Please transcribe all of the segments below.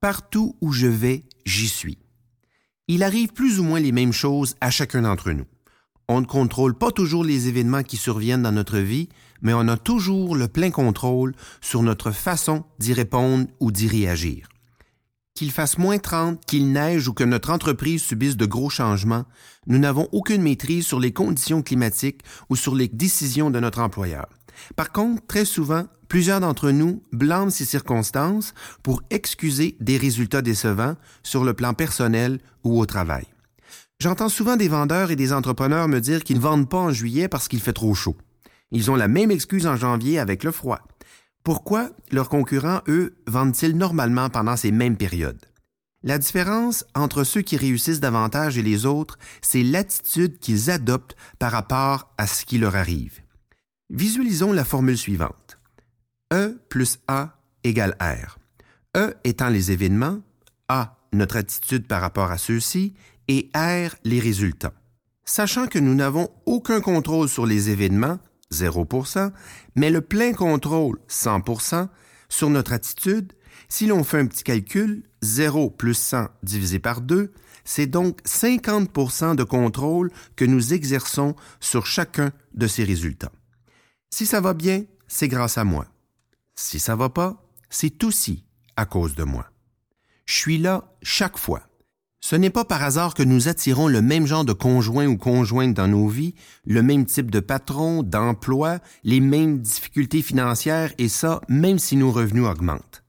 Partout où je vais, j'y suis. Il arrive plus ou moins les mêmes choses à chacun d'entre nous. On ne contrôle pas toujours les événements qui surviennent dans notre vie, mais on a toujours le plein contrôle sur notre façon d'y répondre ou d'y réagir. Qu'il fasse moins 30, qu'il neige ou que notre entreprise subisse de gros changements, nous n'avons aucune maîtrise sur les conditions climatiques ou sur les décisions de notre employeur. Par contre, très souvent, plusieurs d'entre nous blâment ces circonstances pour excuser des résultats décevants sur le plan personnel ou au travail. J'entends souvent des vendeurs et des entrepreneurs me dire qu'ils ne vendent pas en juillet parce qu'il fait trop chaud. Ils ont la même excuse en janvier avec le froid. Pourquoi leurs concurrents, eux, vendent-ils normalement pendant ces mêmes périodes? La différence entre ceux qui réussissent davantage et les autres, c'est l'attitude qu'ils adoptent par rapport à ce qui leur arrive. Visualisons la formule suivante. Plus A égale R. E étant les événements, A notre attitude par rapport à ceux-ci et R les résultats. Sachant que nous n'avons aucun contrôle sur les événements, 0% mais le plein contrôle, 100% sur notre attitude, si l'on fait un petit calcul, 0 plus 100 divisé par 2, c'est donc 50% de contrôle que nous exerçons sur chacun de ces résultats. Si ça va bien, c'est grâce à moi. Si ça va pas, c'est aussi à cause de moi. Je suis là chaque fois. Ce n'est pas par hasard que nous attirons le même genre de conjoint ou conjointe dans nos vies, le même type de patron, d'emploi, les mêmes difficultés financières et ça, même si nos revenus augmentent.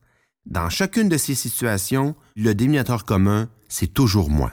Dans chacune de ces situations, le dénominateur commun, c'est toujours moi.